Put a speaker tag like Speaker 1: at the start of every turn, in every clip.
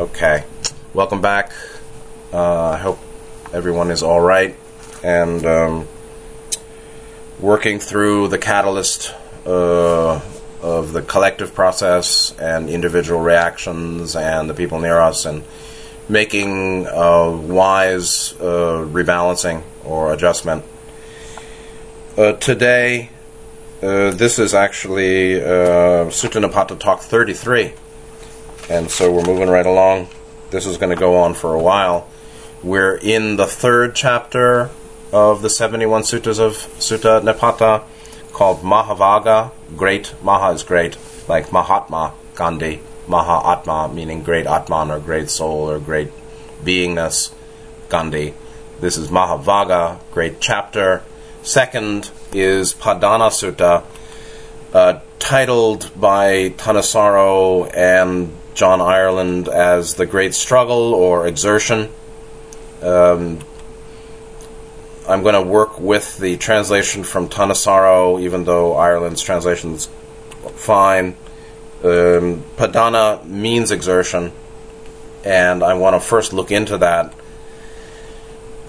Speaker 1: Okay, welcome back. Uh, I hope everyone is all right and um, working through the catalyst uh, of the collective process and individual reactions and the people near us and making a wise uh, rebalancing or adjustment. Uh, today, uh, this is actually uh, Sutta Nipata Talk 33. And so we're moving right along. This is going to go on for a while. We're in the third chapter of the 71 suttas of Sutta Nipata called Mahavagga. Great. Maha is great, like Mahatma Gandhi. Maha Atma, meaning great Atman or great soul or great beingness, Gandhi. This is Mahavagga, great chapter. Second is Padana Sutta, uh, titled by Thanissaro and John Ireland as The Great Struggle or Exertion. Um, I'm going to work with the translation from Thanissaro, even though Ireland's translation is fine. Um, padana means exertion, and I want to first look into that.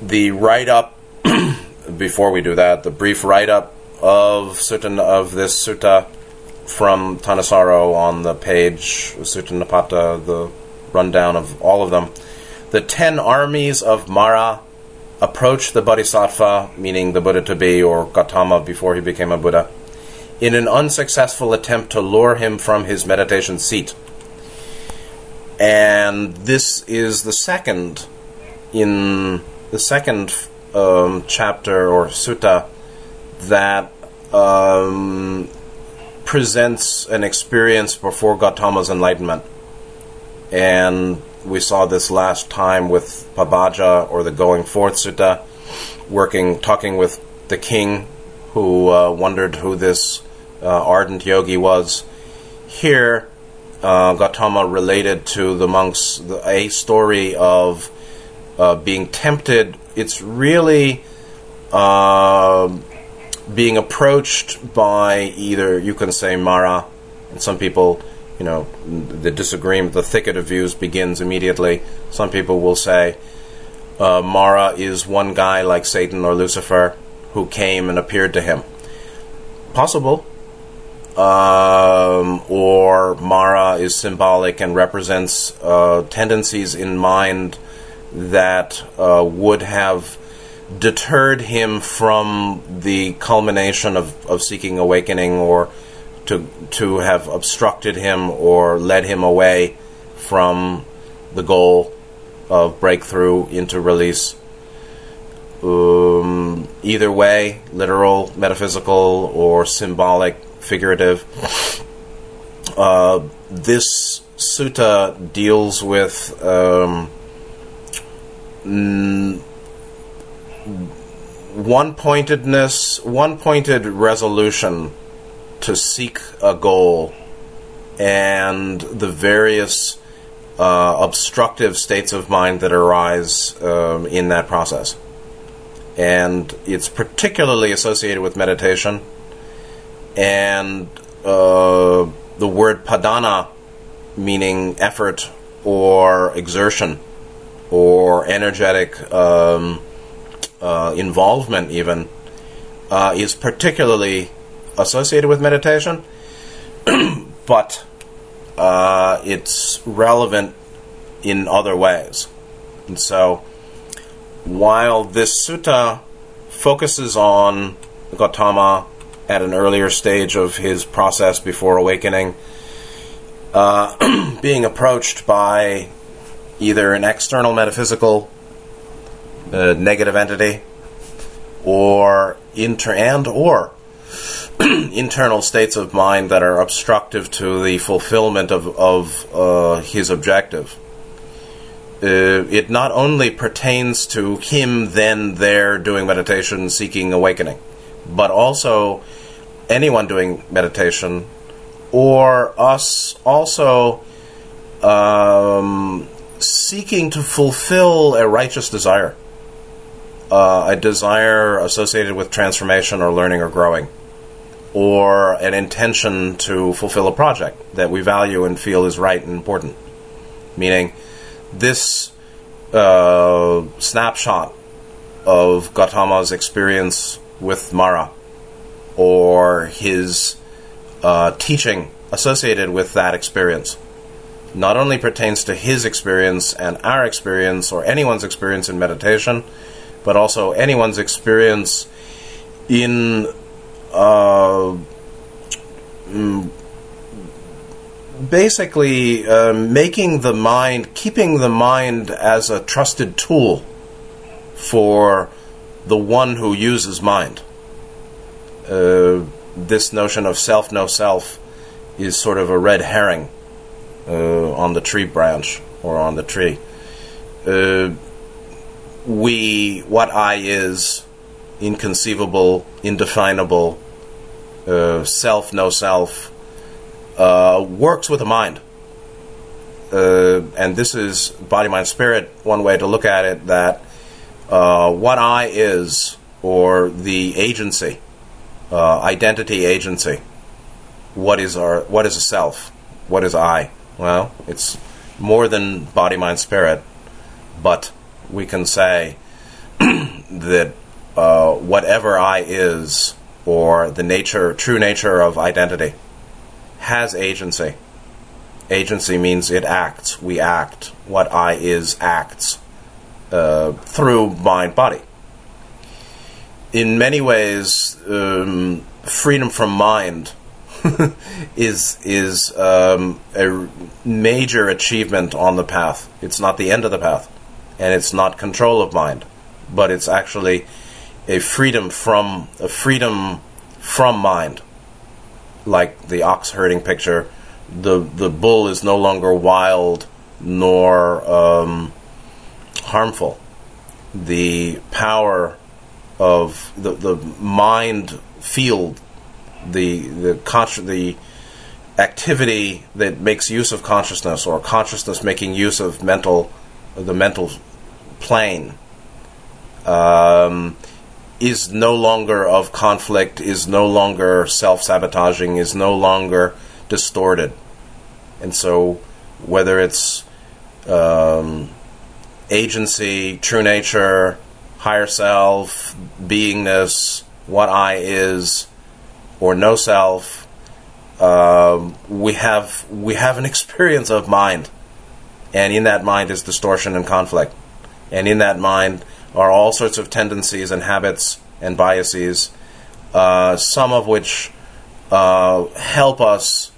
Speaker 1: The write up, before we do that, the brief write up of sutta of this sutta from Thanissaro on the page Sutta Nipata, the rundown of all of them. The ten armies of Mara approached the Bodhisattva, meaning the Buddha to be, or Gautama before he became a Buddha, in an unsuccessful attempt to lure him from his meditation seat. And this is the second in the second um, chapter or sutta that um, presents an experience before Gautama's enlightenment. And we saw this last time with Pabbaja or the Going Forth Sutta, working, talking with the king who uh, wondered who this uh, ardent yogi was. Here, uh, Gautama related to the monks the, a story of uh, being tempted. It's really uh, being approached by either you can say Mara, and some people, you know, the disagreement, the thicket of views begins immediately. Some people will say uh, Mara is one guy like Satan or Lucifer who came and appeared to him. Possible. Um, or Mara is symbolic and represents uh, tendencies in mind that uh, would have deterred him from the culmination of, of seeking awakening or to to have obstructed him or led him away from the goal of breakthrough into release. Um, either way, literal, metaphysical, or symbolic, figurative. Uh, this sutta deals with um, one pointedness, one pointed resolution to seek a goal, and the various uh, obstructive states of mind that arise um, in that process. And it's particularly associated with meditation. And uh, the word padana, meaning effort or exertion or energetic um, uh, involvement, even, uh, is particularly associated with meditation, but uh, it's relevant in other ways. And so, while this sutta focuses on Gautama at an earlier stage of his process before awakening, uh, being approached by either an external metaphysical uh, negative entity or inter and or internal states of mind that are obstructive to the fulfillment of, of uh, his objective. Uh, it not only pertains to him then there doing meditation, seeking awakening, but also anyone doing meditation, or us also um, seeking to fulfill a righteous desire, uh, a desire associated with transformation or learning or growing or an intention to fulfill a project that we value and feel is right and important. Meaning, this uh, snapshot of Gautama's experience with Mara or his uh, teaching associated with that experience not only pertains to his experience and our experience or anyone's experience in meditation, but also anyone's experience in uh, mm, basically uh, making the mind, keeping the mind as a trusted tool for the one who uses mind. Uh, this notion of self, no self, is sort of a red herring uh, on the tree branch or on the tree. Uh, we, what I is, inconceivable, indefinable, uh, self, no self, uh, works with the mind. Uh, and this is body, mind, spirit, one way to look at it that uh, what I is, or the agency, identity agency, what is our, what is a self, what is I? Well, it's more than body, mind, spirit, but we can say that uh, whatever I is, or the nature, true nature of identity, has agency. Agency means it acts. We act. What I is acts uh, through mind, body. In many ways, um, freedom from mind is is um, a major achievement on the path. It's not the end of the path, and it's not control of mind, but it's actually a freedom from a freedom from mind. Like the ox herding picture, the the bull is no longer wild nor um, harmful. The power of the the mind field the the consci- the activity that makes use of consciousness or consciousness making use of mental the mental plane um, is no longer of conflict is no longer self-sabotaging is no longer distorted. And so whether it's um, agency true nature higher self beingness what i is or no self, um, we have we have an experience of mind, and in that mind is distortion and conflict, and in that mind are all sorts of tendencies and habits and biases, uh, some of which uh, help us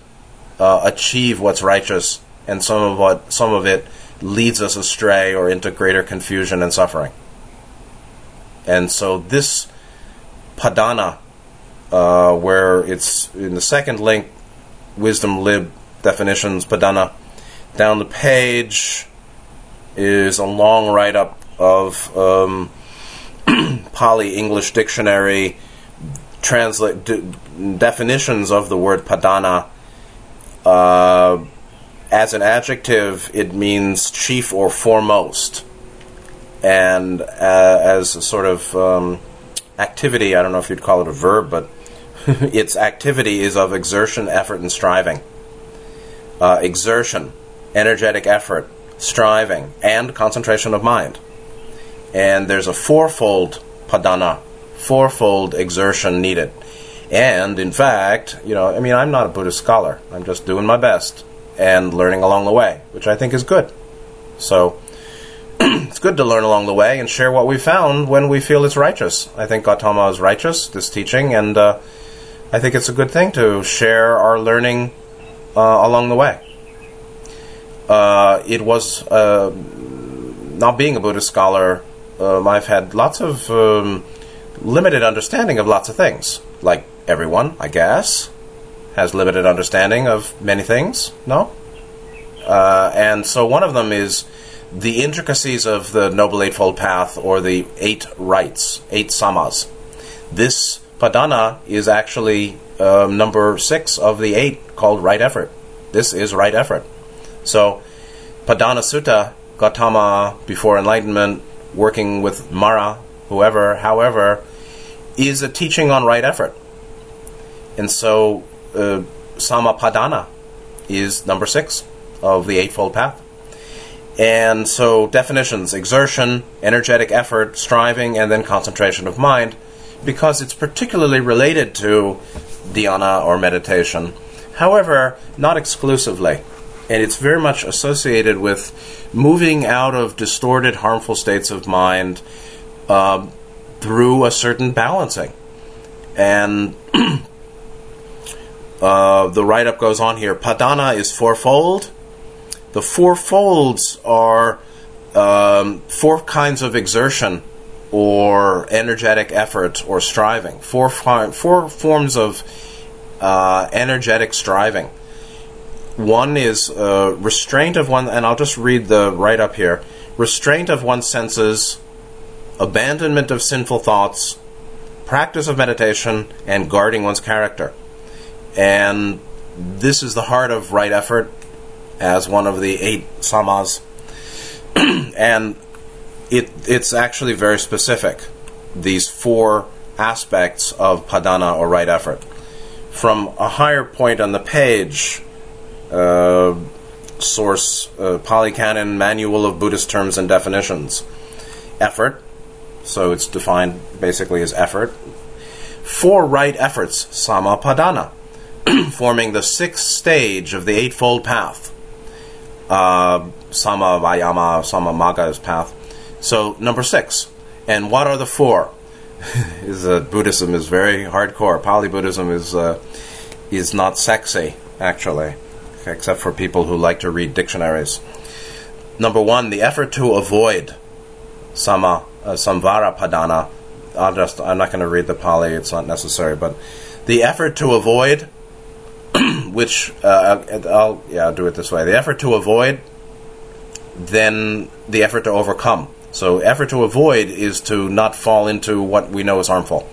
Speaker 1: uh, achieve what's righteous, and some of what some of it leads us astray or into greater confusion and suffering. And so this padana uh, where it's in the second link, wisdom lib definitions, padana. Down the page is a long write up of um, Pali English dictionary translate d- definitions of the word padana. Uh, as an adjective, it means chief or foremost, and uh, as a sort of um, activity, I don't know if you'd call it a verb, but its activity is of exertion, effort, and striving. Uh, exertion, energetic effort, striving, and concentration of mind. And there's a fourfold padana, fourfold exertion needed. And in fact, you know, I mean, I'm not a Buddhist scholar. I'm just doing my best and learning along the way, which I think is good. So, it's good to learn along the way and share what we found when we feel it's righteous. I think Gautama is righteous, this teaching, and uh, I think it's a good thing to share our learning uh, along the way. Uh, it was, uh, not being a Buddhist scholar, um, I've had lots of um, limited understanding of lots of things. Like everyone, I guess, has limited understanding of many things, no? Uh, and so one of them is the intricacies of the Noble Eightfold Path or the eight rights, eight samas. This Padana is actually um, number six of the eight called right effort. This is right effort. So, Padana Sutta, Gautama before enlightenment, working with Mara, whoever, however, is a teaching on right effort. And so, uh, Samapadana is number six of the Eightfold Path. And so, definitions exertion, energetic effort, striving, and then concentration of mind, because it's particularly related to dhyana or meditation. However, not exclusively. And it's very much associated with moving out of distorted, harmful states of mind uh, through a certain balancing. And uh, the write up goes on here Padana is fourfold the four folds are um, four kinds of exertion or energetic effort or striving. Four, four forms of uh, energetic striving. One is uh, restraint of one, and I'll just read the write up here restraint of one's senses, abandonment of sinful thoughts, practice of meditation, and guarding one's character. And this is the heart of right effort as one of the eight samas, and it it's actually very specific. These four aspects of padana or right effort. From a higher point on the page, uh, source uh, Pali Canon Manual of Buddhist Terms and Definitions. Effort, so it's defined basically as effort. Four right efforts, samapadana, forming the sixth stage of the Eightfold Path uh, Sama Vayama, Sama Maga's path. So number six. And what are the four? is uh, Buddhism is very hardcore. Pali Buddhism is uh, is not sexy actually, except for people who like to read dictionaries. Number one, the effort to avoid sama uh, samvara padana. I'll just I'm not going to read the Pali; it's not necessary. But the effort to avoid which uh, I'll yeah I'll do it this way: the effort to avoid, then the effort to overcome. So, effort to avoid is to not fall into what we know is harmful.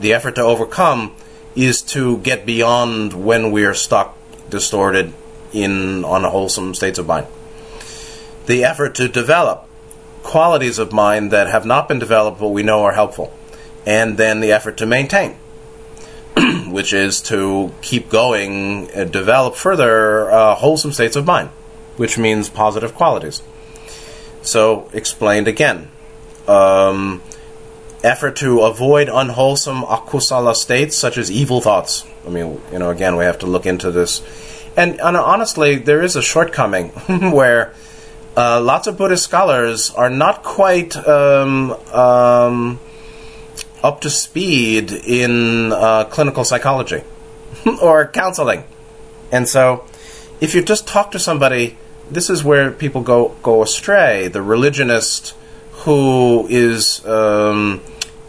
Speaker 1: The effort to overcome is to get beyond when we are stuck, distorted in unwholesome states of mind. The effort to develop qualities of mind that have not been developed but we know are helpful. And then the effort to maintain which is to keep going and develop further uh, wholesome states of mind, which means positive qualities. So, explained again. Um, effort to avoid unwholesome akusala states such as evil thoughts. I mean, you know, again, we have to look into this. And, and honestly, there is a shortcoming where uh, lots of Buddhist scholars are not quite um, um, up to speed in uh, clinical psychology or counseling. And so, if you just talk to somebody, this is where people go go astray. The religionist who is um,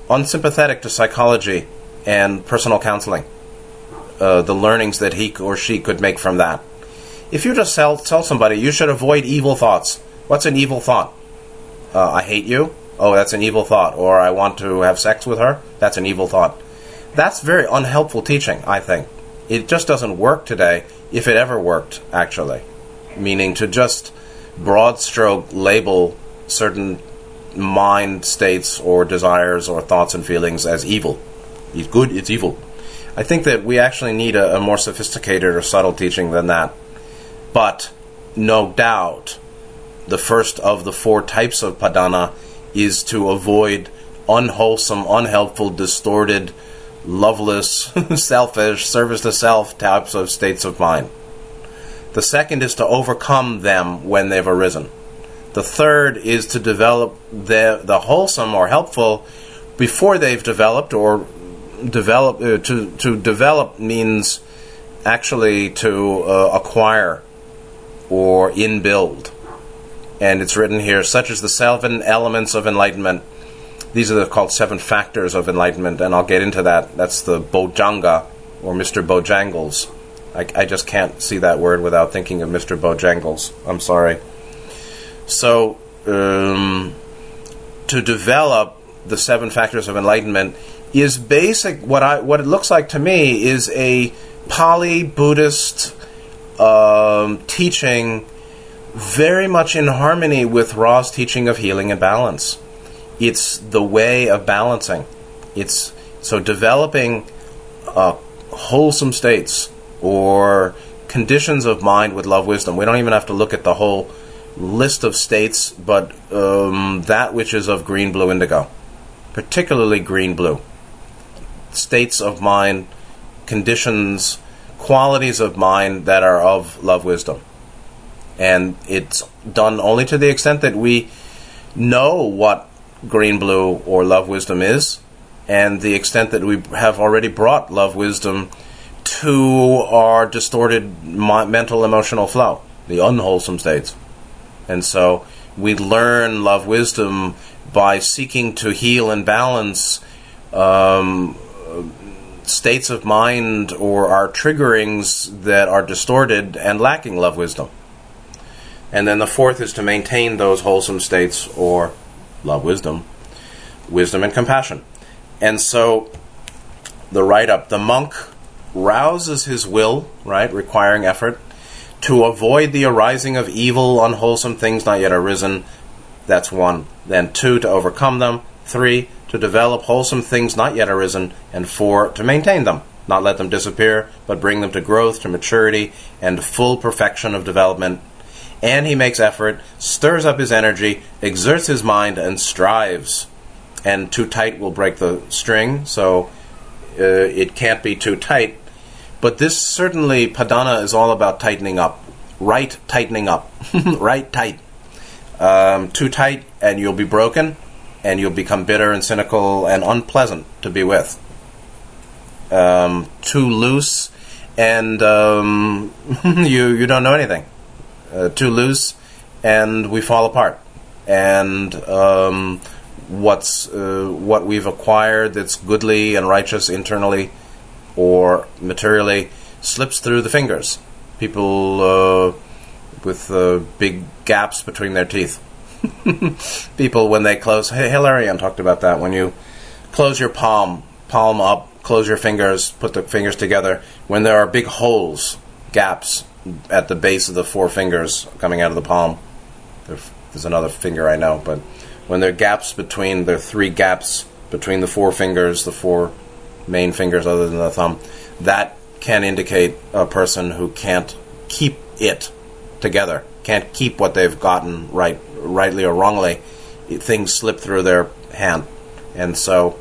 Speaker 1: unsympathetic to psychology and personal counseling, uh, the learnings that he or she could make from that. If you just tell, tell somebody you should avoid evil thoughts, what's an evil thought? Uh, I hate you oh, that's an evil thought, or I want to have sex with her, that's an evil thought. That's very unhelpful teaching, I think. It just doesn't work today, if it ever worked, actually. Meaning to just broad stroke label certain mind states or desires or thoughts and feelings as evil. It's good, it's evil. I think that we actually need a, a more sophisticated or subtle teaching than that. But no doubt, the first of the four types of padana is to avoid unwholesome, unhelpful, distorted, loveless, selfish, service to self types of states of mind. The second is to overcome them when they've arisen. The third is to develop the, the wholesome or helpful before they've developed, or develop uh, to to develop means actually to uh, acquire or inbuild and it's written here, such as the seven elements of enlightenment. These are the, called seven factors of enlightenment, and I'll get into that. That's the Bojjhanga, or Mr. Bojangles. I, I just can't see that word without thinking of Mr. Bojangles. I'm sorry. So, um, to develop the seven factors of enlightenment is basic. What I what it looks like to me is a Pali Buddhist um, teaching very much in harmony with Ra's teaching of healing and balance. It's the way of balancing. It's so developing uh, wholesome states or conditions of mind with love wisdom. We don't even have to look at the whole list of states, but um, that which is of green, blue, indigo, particularly green, blue. States of mind, conditions, qualities of mind that are of love, wisdom. And it's done only to the extent that we know what green, blue, or love, wisdom is, and the extent that we have already brought love, wisdom to our distorted mental, emotional flow, the unwholesome states. And so we learn love wisdom by seeking to heal and balance um, states of mind or our triggerings that are distorted and lacking love wisdom. And then the fourth is to maintain those wholesome states or love wisdom, wisdom and compassion. And so the write up, the monk rouses his will, right, requiring effort, to avoid the arising of evil, unwholesome things not yet arisen. That's one. Then two, to overcome them. Three, to develop wholesome things not yet arisen. And four, to maintain them. Not let them disappear, but bring them to growth, to maturity, and full perfection of development. And he makes effort, stirs up his energy, exerts his mind, and strives. And too tight will break the string, so uh, it can't be too tight but this certainly, Padana is all about tightening up. Right tightening up. right tight. Um, too tight, and you'll be broken, and you'll become bitter and cynical and unpleasant to be with. Um, too loose, and um, you you don't know anything. Uh, too loose, and we fall apart. And um, what's uh, what we've acquired that's goodly and righteous internally or materially slips through the fingers. People uh, with uh, big gaps between their teeth. People, when they close, hey, Hilarion talked about that. When you close your palm, palm up, close your fingers, put the fingers together, when there are big holes, gaps at the base of the four fingers coming out of the palm, there's another finger I know, but when there are gaps between, there are three gaps between the four fingers, the four main fingers other than the thumb, that can indicate a person who can't keep it together, can't keep what they've gotten right, rightly or wrongly. Things slip through their hand, and so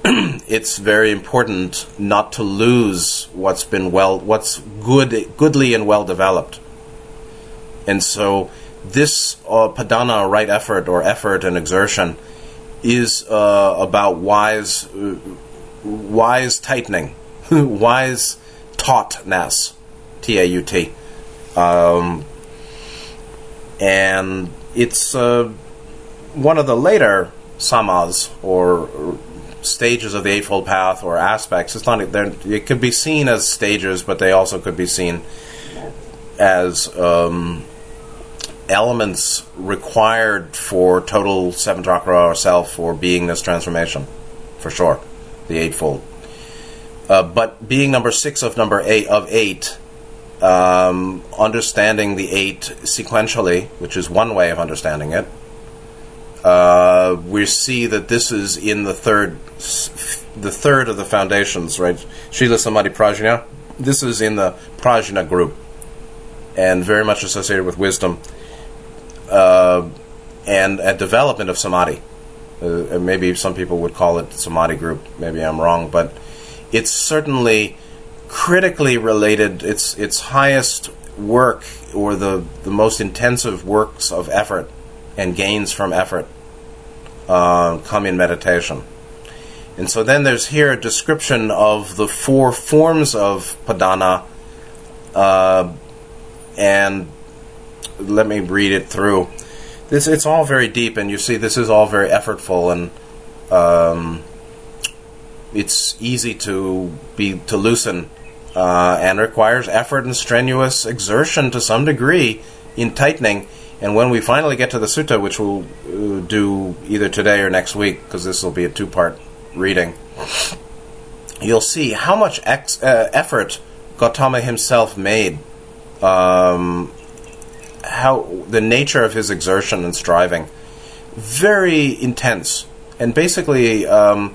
Speaker 1: it's very important not to lose what's been well, what's good, goodly and well developed. And so this uh, padana, right effort or effort and exertion, is uh, about wise. Wise tightening, wise tautness, T A U T. Um, and it's uh, one of the later samas or stages of the Eightfold Path or aspects. It's not it could be seen as stages, but they also could be seen as um, elements required for total seven chakra or self or beingness transformation, for sure the eightfold. Uh, but being number six of number eight of eight, um, understanding the eight sequentially, which is one way of understanding it, uh, we see that this is in the third, the third of the foundations, right? Sila Samadhi Prajna. This is in the Prajna group, and very much associated with wisdom uh, and a development of samadhi. Uh, maybe some people would call it Samadhi group. Maybe I'm wrong, but it's certainly critically related. Its its highest work or the the most intensive works of effort and gains from effort uh, come in meditation. And so then there's here a description of the four forms of padana, uh, and let me read it through this it's all very deep, and you see this is all very effortful, and um, it's easy to be to loosen, uh, and requires effort and strenuous exertion to some degree in tightening. And when we finally get to the sutta, which we'll uh, do either today or next week, because this will be a two-part reading, you'll see how much ex- uh, effort Gautama himself made um, how the nature of his exertion and striving very intense. And basically um,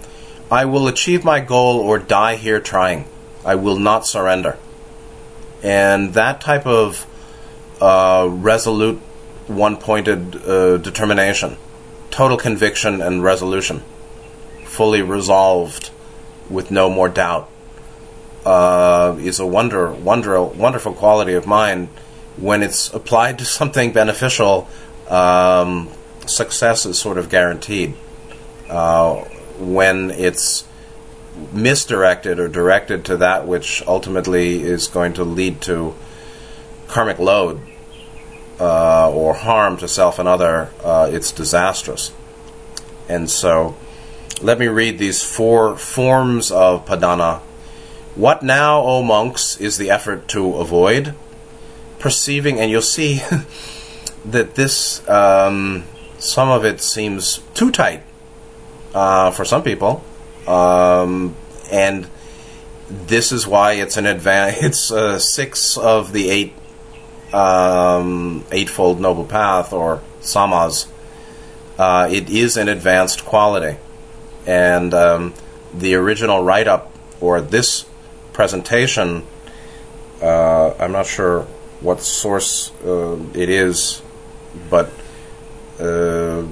Speaker 1: i will achieve my goal or die here trying. I will not surrender. And that type of uh, resolute one pointed uh, determination, total conviction and resolution, fully resolved with no more doubt, uh, is a wonder, wonder, wonderful quality of mind. When it's applied to something beneficial, um, success is sort of guaranteed. Uh, when it's misdirected or directed to that which ultimately is going to lead to karmic load uh, or harm to self and other, uh, it's disastrous. And so, let me read these four forms of padana. What now, O monks, is the effort to avoid? Perceiving, and you'll see that this, um, some of it seems too tight uh, for some people. Um, and this is why it's an advan- It's uh, six of the eight um, eightfold noble path or samas. Uh, it is an advanced quality, and um, the original write-up or this presentation. Uh, I'm not sure what source uh, it is, but uh,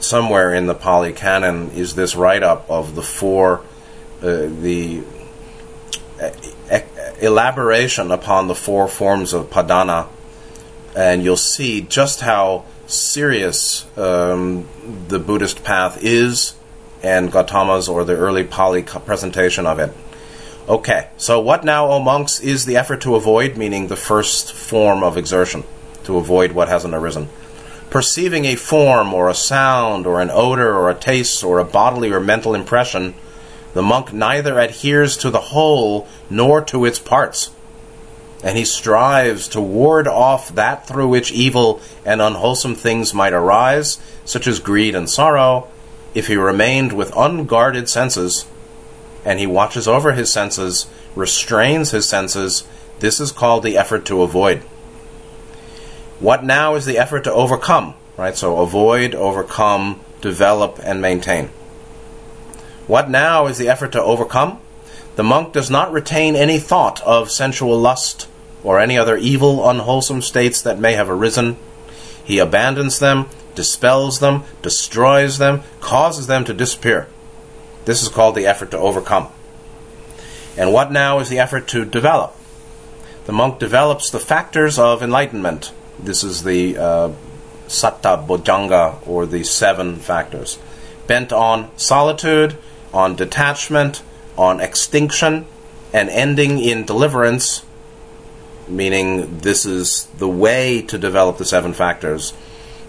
Speaker 1: somewhere in the Pali Canon is this write up of the four, uh, the uh, elaboration upon the four forms of padana, and you'll see just how serious um, the Buddhist path is, and Gautama's or the early Pali presentation of it. Okay, so what now, O monks, is the effort to avoid, meaning the first form of exertion, to avoid what hasn't arisen? perceiving a form or a sound or an odor or a taste or a bodily or mental impression, the monk neither adheres to the whole nor to its parts. And he strives to ward off that through which evil and unwholesome things might arise, such as greed and sorrow, if he remained with unguarded senses. And he watches over his senses, restrains his senses. This is called the effort to avoid. What now is the effort to overcome, right? So avoid, overcome, develop, and maintain. What now is the effort to overcome? The monk does not retain any thought of sensual lust or any other evil, unwholesome states that may have arisen. He abandons them, dispels them, destroys them, causes them to disappear. This is called the effort to overcome. And what now is the effort to develop? The monk develops the factors of enlightenment this is the uh, Satta Bojjhanga, or the seven factors, bent on solitude, on detachment, on extinction, and ending in deliverance, meaning this is the way to develop the seven factors.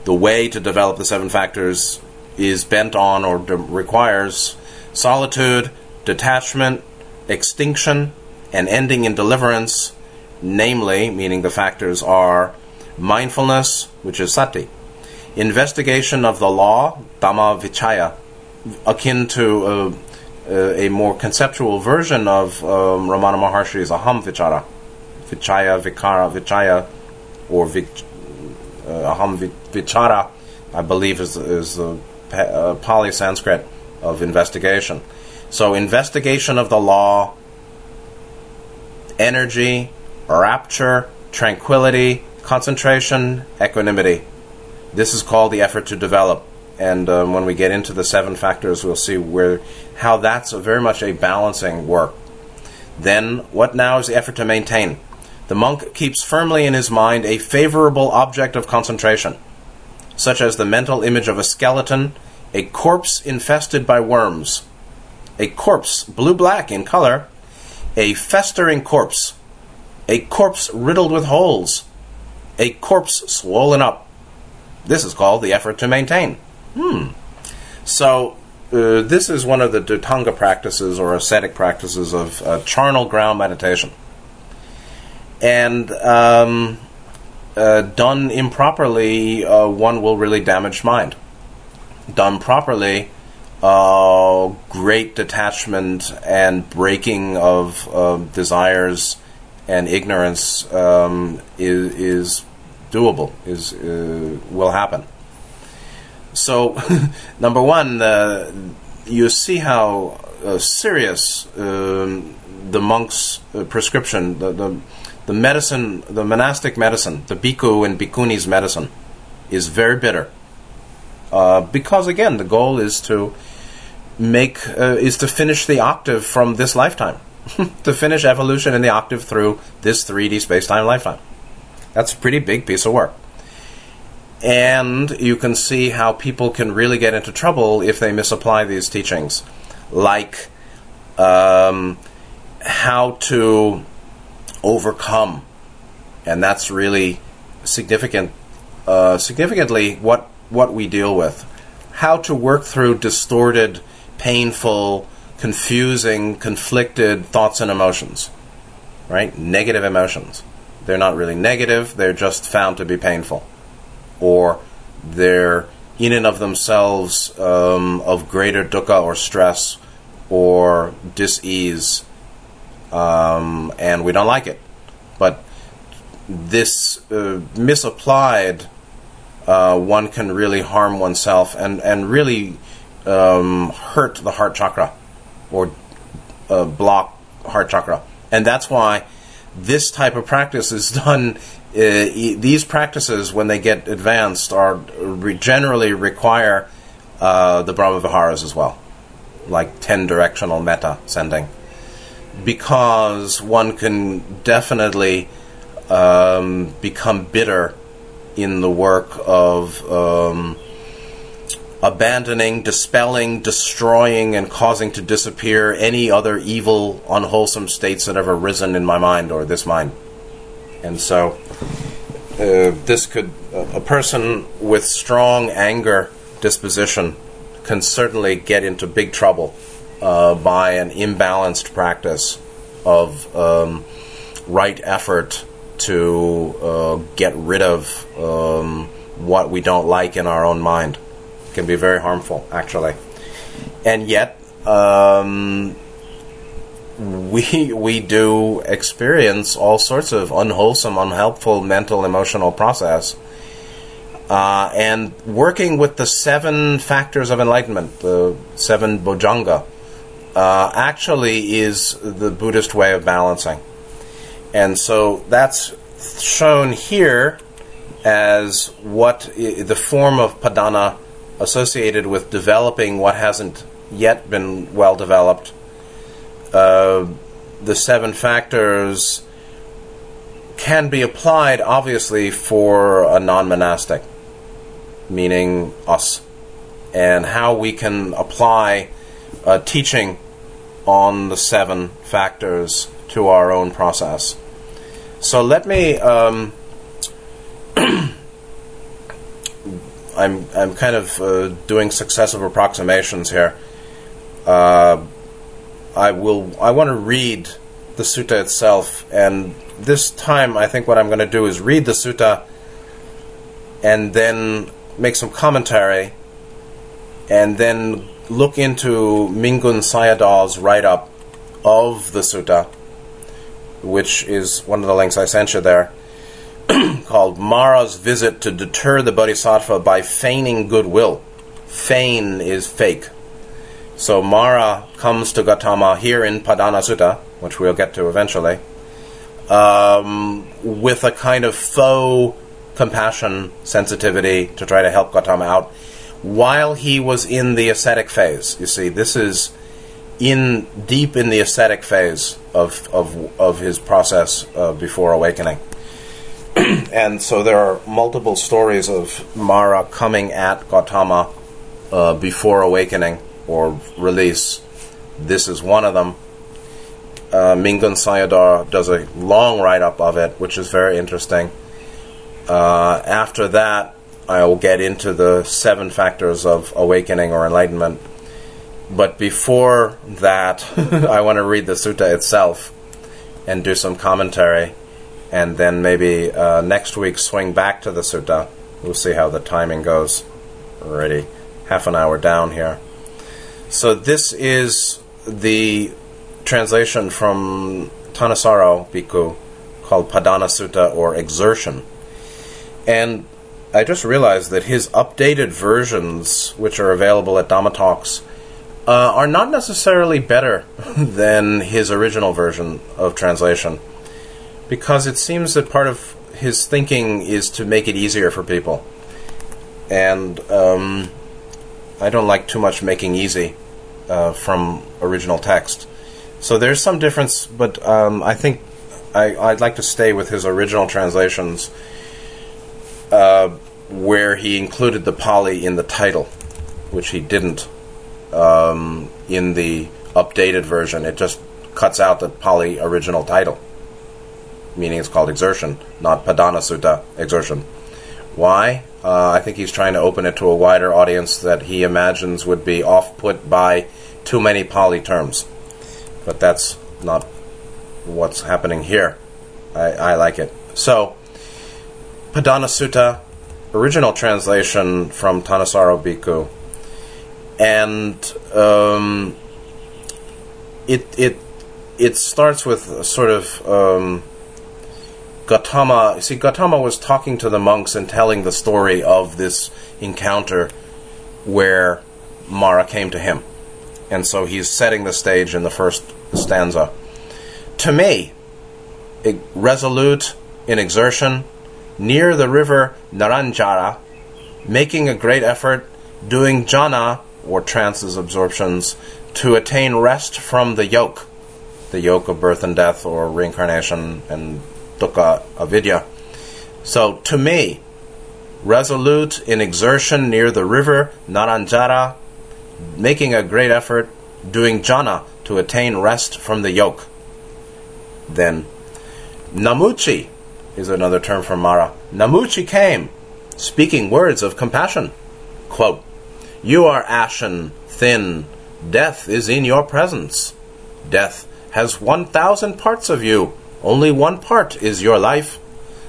Speaker 1: The way to develop the seven factors is bent on or de- requires solitude, detachment, extinction, and ending in deliverance, namely, meaning the factors are mindfulness, which is sati, investigation of the law, dhamma vichaya, akin to uh, uh, a more conceptual version of um, Ramana Maharshi's aham vichara, vichaya, vikara, vichaya, or vich, uh, aham vichara, I believe is, is the uh, Pali Sanskrit of investigation. So, investigation of the law, energy, rapture, tranquility, concentration, equanimity. This is called the effort to develop. And um, when we get into the seven factors, we'll see where how that's very much a balancing work. Then, what now is the effort to maintain? The monk keeps firmly in his mind a favorable object of concentration, such as the mental image of a skeleton, a corpse infested by worms, a corpse blue black in color, a festering corpse, a corpse riddled with holes, a corpse swollen up. This is called the effort to maintain. Hmm. So, uh, this is one of the Dhutanga practices or ascetic practices of uh, charnel ground meditation. And um, uh, done improperly, uh, one will really damage mind. Done properly, uh, great detachment and breaking of uh, desires and ignorance um, is, is, doable, is uh, will happen. So, number one, uh, you see how uh, serious um, the monk's uh, prescription, the, the, the medicine, the monastic medicine, the bhikkhu and bhikkhuni's medicine, is very bitter. Uh, because again, the goal is to make uh, is to finish the octave from this lifetime, to finish evolution in the octave through this 3D space-time lifetime. That's a pretty big piece of work. And you can see how people can really get into trouble if they misapply these teachings, like um, how to overcome, and that's really significant. Uh, significantly, what what we deal with, how to work through distorted, painful, confusing, conflicted thoughts and emotions, right? Negative emotions. They're not really negative; they're just found to be painful or they're in and of themselves um, of greater dukkha or stress or dis-ease, um, and we don't like it. But this uh, misapplied, uh, one can really harm oneself and and really um, hurt the heart chakra or uh, block heart chakra, and that's why this type of practice is done uh, these practices, when they get advanced, are re- generally require uh, the Brahma Viharas as well, like ten directional metta sending, because one can definitely um, become bitter in the work of um, abandoning, dispelling, destroying, and causing to disappear any other evil, unwholesome states that have arisen in my mind or this mind. And so, uh, this could, a person with strong anger disposition can certainly get into big trouble uh, by an imbalanced practice of um, right effort to uh, get rid of um, what we don't like in our own mind. It can be very harmful, actually. And yet, um, we we do experience all sorts of unwholesome, unhelpful mental, emotional process. Uh, and working with the seven factors of enlightenment, the seven bojjhanga, uh, actually is the Buddhist way of balancing. And so that's shown here as what the form of padana associated with developing what hasn't yet been well developed uh, the seven factors can be applied, obviously, for a non monastic, meaning us, and how we can apply teaching on the seven factors to our own process. So let me. Um, I'm I'm kind of uh, doing successive approximations here. Uh, I will. I want to read the sutta itself, and this time I think what I'm going to do is read the sutta, and then make some commentary, and then look into Mingun Sayadaw's write-up of the sutta, which is one of the links I sent you there, called Mara's Visit to Deter the Bodhisattva by Feigning Goodwill. Feign is fake. So Mara comes to Gautama here in Padana Sutta, which we'll get to eventually, um, with a kind of faux compassion, sensitivity to try to help Gautama out while he was in the ascetic phase. You see, this is in deep in the ascetic phase of of, of his process uh, before awakening. and so there are multiple stories of Mara coming at Gautama uh, before awakening or release. This is one of them. Uh, Mingun Sayadaw does a long write up of it, which is very interesting. Uh, after that, I will get into the seven factors of awakening or enlightenment. But before that, I want to read the sutta itself and do some commentary, and then maybe uh, next week swing back to the sutta. We'll see how the timing goes. Already half an hour down here. So this is the translation from Thanissaro Bhikkhu called Padana Sutta or Exertion. And I just realized that his updated versions, which are available at Dhamma Talks, uh, are not necessarily better than his original version of translation. Because it seems that part of his thinking is to make it easier for people. and um, I don't like too much making easy uh, from original text. So there's some difference, but um, I think I, I'd like to stay with his original translations, uh, where he included the Pali in the title, which he didn't um, in the updated version. It just cuts out the Pali original title, meaning it's called exertion, not Padhana Sutta exertion. Why? Uh, I think he's trying to open it to a wider audience that he imagines would be off put by too many Pali terms. But that's not what's happening here. I, I like it. So, Padhana Sutta, original translation from Thanissaro Bhikkhu, and um, it it it starts with sort of um, Gautama. See, Gautama was talking to the monks and telling the story of this encounter where Mara came to him, and so he's setting the stage in the first stanza. To me, resolute in exertion, near the river Naranjara, making a great effort, doing jhana, or trances absorptions, to attain rest from the yoke, the yoke of birth and death, or reincarnation and dukkha avidya. So, to me, resolute in exertion near the river Naranjara, making a great effort, doing jhana to attain rest from the yoke. Then Namuchi is another term for Mara. Namuchi came, speaking words of compassion. Quote, You are ashen, thin, death is in your presence. Death has 1,000 parts of you, only one part is your life.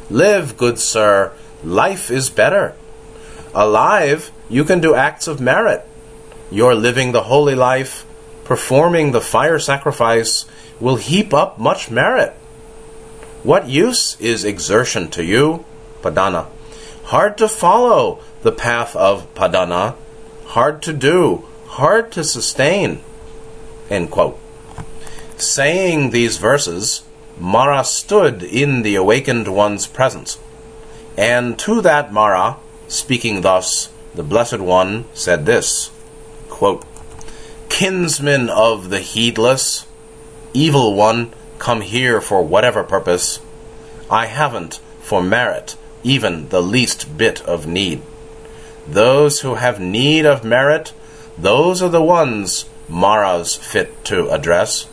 Speaker 1: Live, good sir, life is better. Alive, you can do acts of merit. Your living the holy life, performing the fire sacrifice, will heap up much merit. What use is exertion to you? Padhana. Hard to follow the path of padhana, hard to do, hard to sustain. End quote. Saying these verses, Mara stood in the awakened one's presence. And to that Mara, speaking thus, the Blessed One said this quote, Kinsman of the heedless, evil one, come here for whatever purpose. I haven't, for merit, even the least bit of need. Those who have need of merit, those are the ones Mara's fit to address.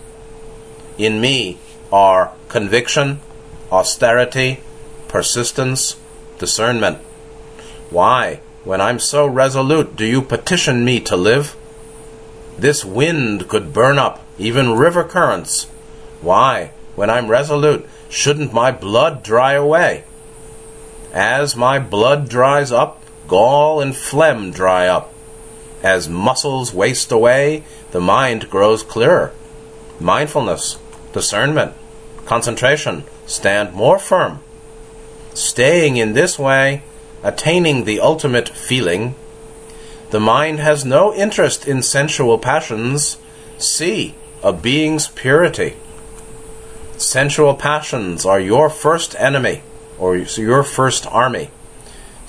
Speaker 1: In me are conviction, austerity, persistence, discernment. Why, when I'm so resolute, do you petition me to live? This wind could burn up even river currents why, when I'm resolute, shouldn't my blood dry away? As my blood dries up, gall and phlegm dry up. As muscles waste away, the mind grows clearer. Mindfulness, discernment, concentration stand more firm. Staying in this way, attaining the ultimate feeling, the mind has no interest in sensual passions. See a being's purity. Sensual passions are your first enemy, or your first army.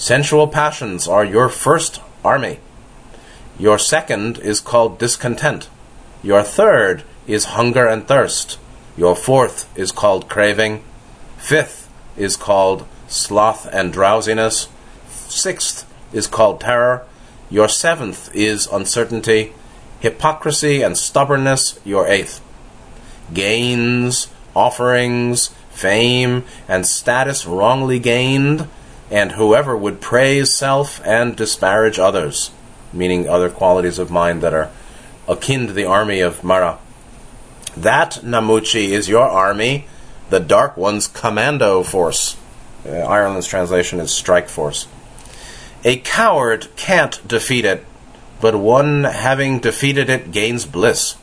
Speaker 1: Sensual passions are your first army. Your second is called discontent. Your third is hunger and thirst. Your fourth is called craving. Fifth is called sloth and drowsiness. Sixth is called terror. Your seventh is uncertainty. Hypocrisy and stubbornness, your eighth. Gains, offerings, fame, and status wrongly gained, and whoever would praise self and disparage others, meaning other qualities of mind that are akin to the army of Mara. That, Namuchi, is your army, the Dark One's commando force. Uh, Ireland's translation is strike force. A coward can't defeat it, but one having defeated it gains bliss.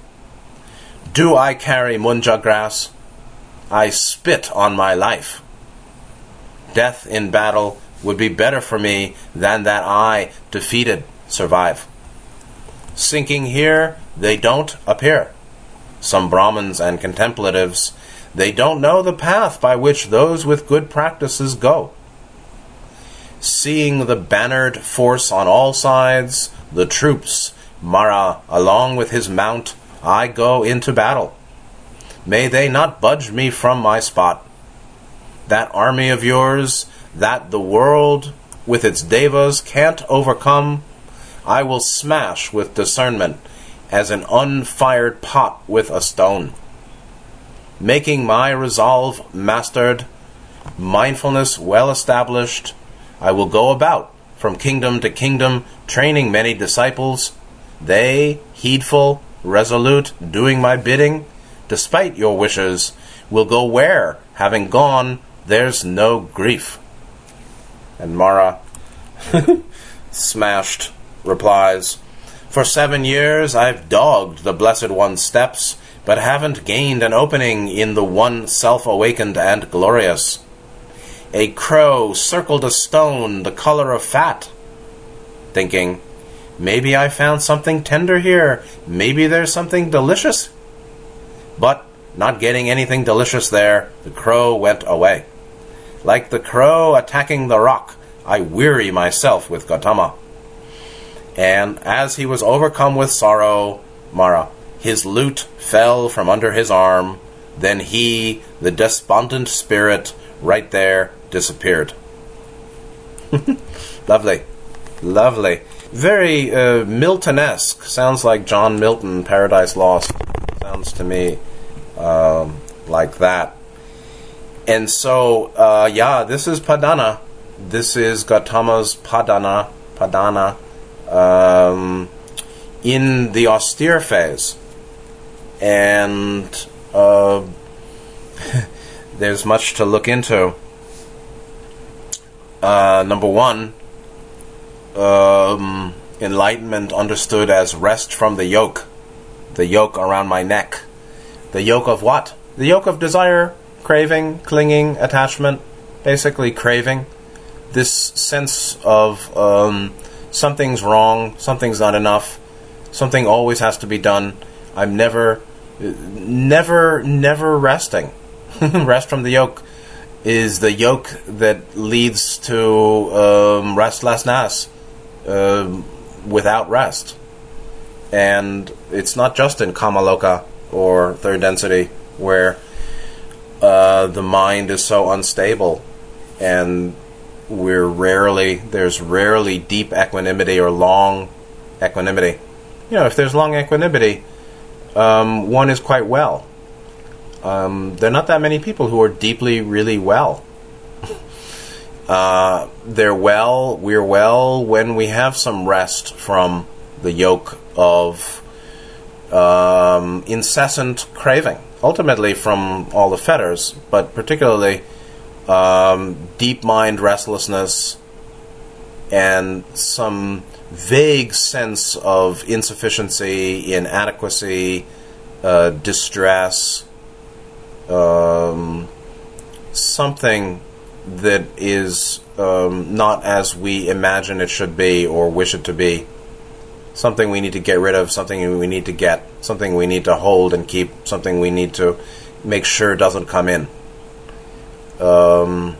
Speaker 1: Do I carry munja grass? I spit on my life. Death in battle would be better for me than that I, defeated, survive. Sinking here, they don't appear. Some Brahmins and contemplatives, they don't know the path by which those with good practices go. seeing the bannered force on all sides, the troops, Mara, along with his mount, I go into battle. May they not budge me from my spot. That army of yours, that the world with its devas can't overcome, I will smash with discernment as an unfired pot with a stone. Making my resolve mastered, mindfulness well established, I will go about from kingdom to kingdom, training many disciples, they, heedful, resolute, doing my bidding, despite your wishes, will go where, having gone, there's no grief. And Mara, smashed, replies, For seven years I've dogged the Blessed One's steps, but haven't gained an opening in the one self awakened and glorious. A crow circled a stone the color of fat, thinking, Maybe I found something tender here. Maybe there's something delicious. But, not getting anything delicious there, the crow went away. Like the crow attacking the rock, I weary myself with Gautama. And as he was overcome with sorrow, Mara, his lute fell from under his arm. Then he, the despondent spirit, right there, disappeared. Lovely. Lovely very uh, Milton-esque. Sounds like John Milton, Paradise Lost. Sounds to me um, like that. And so, uh, yeah, this is Padhana. This is Gautama's Padhana, Padhana, um, in the austere phase. And uh, there's much to look into. Uh, number one, um, enlightenment understood as rest from the yoke, the yoke around my neck. The yoke of what? The yoke of desire, craving, clinging, attachment, basically craving. This sense of um, something's wrong, something's not enough, something always has to be done. I'm never, never, never resting. Rest from the yoke is the yoke that leads to um, restlessness uh, without rest. And it's not just in Kamaloka or third density where uh, the mind is so unstable and we're rarely, there's rarely deep equanimity or long equanimity. You know, if there's long equanimity, um, one is quite well. Um, there are not that many people who are deeply, really well. Uh, they're well, we're well when we have some rest from the yoke of um, incessant craving, ultimately from all the fetters, but particularly um, deep mind restlessness and some vague sense of insufficiency, inadequacy, uh, distress, um, something that is um, not as we imagine it should be or wish it to be. Something we need to get rid of, something we need to get, something we need to hold and keep, something we need to make sure doesn't come in. Um,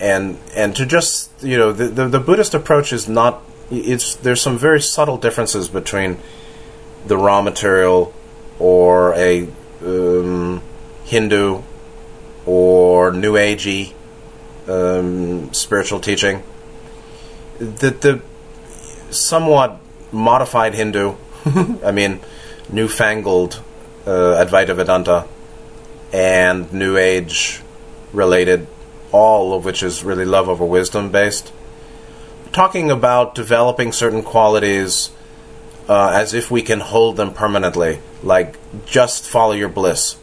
Speaker 1: and and to just you know the, the, the Buddhist approach is not it's there's some very subtle differences between the raw material or a um, Hindu or New Agey um, spiritual teaching. The, the somewhat modified Hindu, I mean, newfangled uh, Advaita Vedanta, and New Age related, all of which is really love over wisdom based, talking about developing certain qualities uh, as if we can hold them permanently, like just follow your bliss.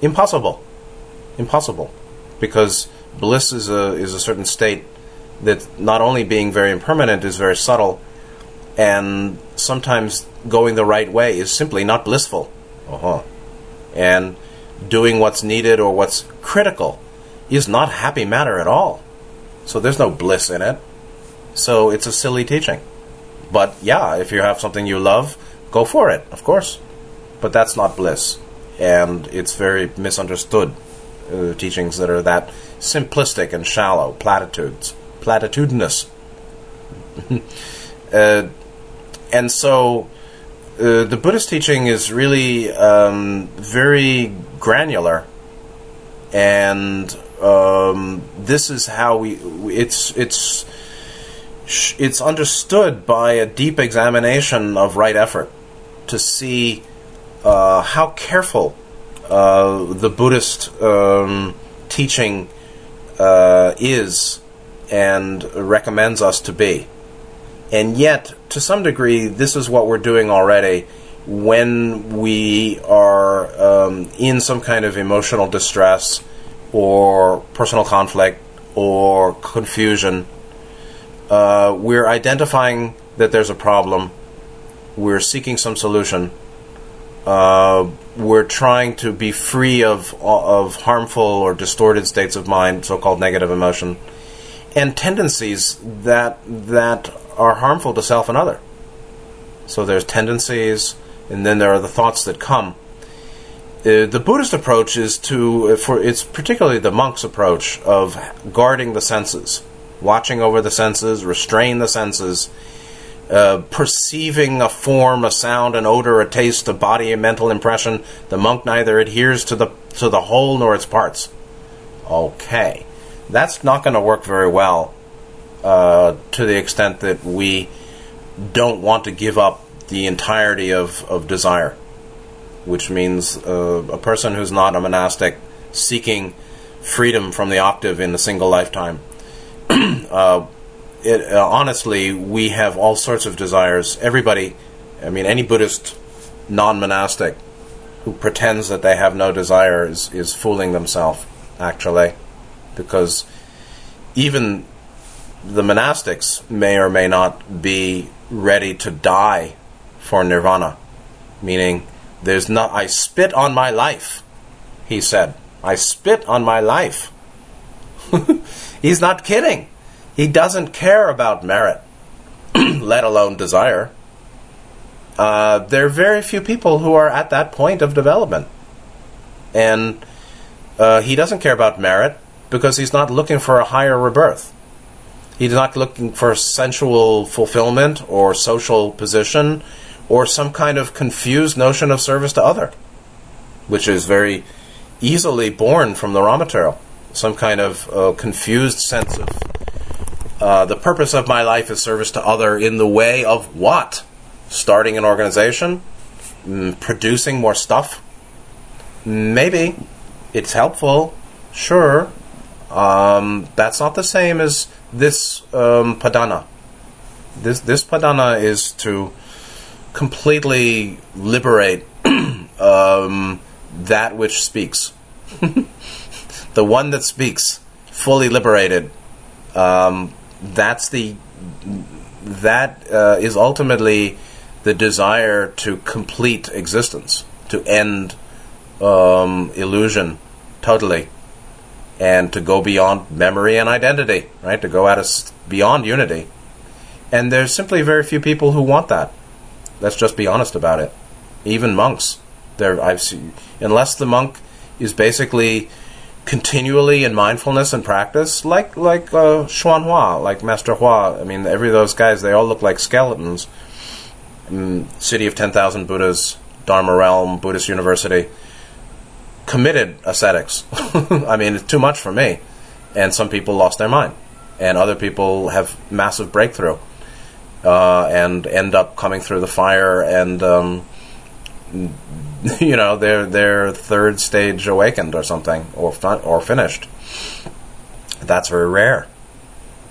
Speaker 1: Impossible. Impossible. Because bliss is a is a certain state that not only being very impermanent is very subtle and sometimes going the right way is simply not blissful. Uh-huh. and doing what's needed or what's critical is not happy matter at all. So there's no bliss in it. So it's a silly teaching. But yeah if you have something you love go for it of course. But that's not bliss. And it's very misunderstood uh, teachings that are that simplistic and shallow, platitudes, platitudinous. uh, and so uh, the Buddhist teaching is really um, very granular, and um, this is how we. It's it's it's understood by a deep examination of right effort to see uh, how careful uh, the Buddhist um, teaching uh, is and recommends us to be. And yet, to some degree, this is what we're doing already when we are um, in some kind of emotional distress or personal conflict or confusion. Uh, we're identifying that there's a problem. We're seeking some solution. Uh, we're trying to be free of of harmful or distorted states of mind, so-called negative emotion, and tendencies that that are harmful to self and other. So there's tendencies, and then there are the thoughts that come. Uh, the Buddhist approach is to, uh, for it's particularly the monk's approach of guarding the senses, watching over the senses, restrain the senses, uh, perceiving a form, a sound, an odor, a taste, a body, a mental impression. The monk neither adheres to the to the whole nor its parts. Okay, that's not going to work very well uh, to the extent that we don't want to give up the entirety of, of desire, which means uh, a person who's not a monastic seeking freedom from the octave in a single lifetime. uh, it, uh, honestly, we have all sorts of desires. Everybody, I mean, any Buddhist non monastic who pretends that they have no desire is, is fooling themselves, actually, because even the monastics may or may not be ready to die for nirvana, meaning there's not. I spit on my life, he said. I spit on my life. He's not kidding. He doesn't care about merit, let alone desire. Uh, there are very few people who are at that point of development. And uh, he doesn't care about merit because he's not looking for a higher rebirth. He's not looking for sensual fulfillment or social position or some kind of confused notion of service to other, which is very easily born from the raw material. Some kind of uh, confused sense of uh, the purpose of my life is service to other in the way of what? Starting an organization? Mm, producing more stuff? Maybe. It's helpful. Sure. Um, that's not the same as this um, padhana. This this padhana is to completely liberate um, that which speaks. the one that speaks, fully liberated, um, that's the that uh, is ultimately the desire to complete existence, to end um, illusion totally, and to go beyond memory and identity, right? To go out of beyond unity. And there's simply very few people who want that. Let's just be honest about it. Even monks, there I've seen, unless the monk is basically continually in mindfulness and practice, like like uh, Xuan Hua, like Master Hua. I mean, every of those guys, they all look like skeletons. Mm, City of Ten Thousand Buddhas, Dharma Realm, Buddhist University, committed ascetics. I mean, it's too much for me. And some people lost their mind, and other people have massive breakthrough, uh, and end up coming through the fire and. Um, you know, their their third stage awakened or something, or or finished. That's very rare.